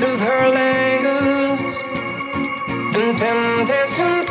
Something's looking better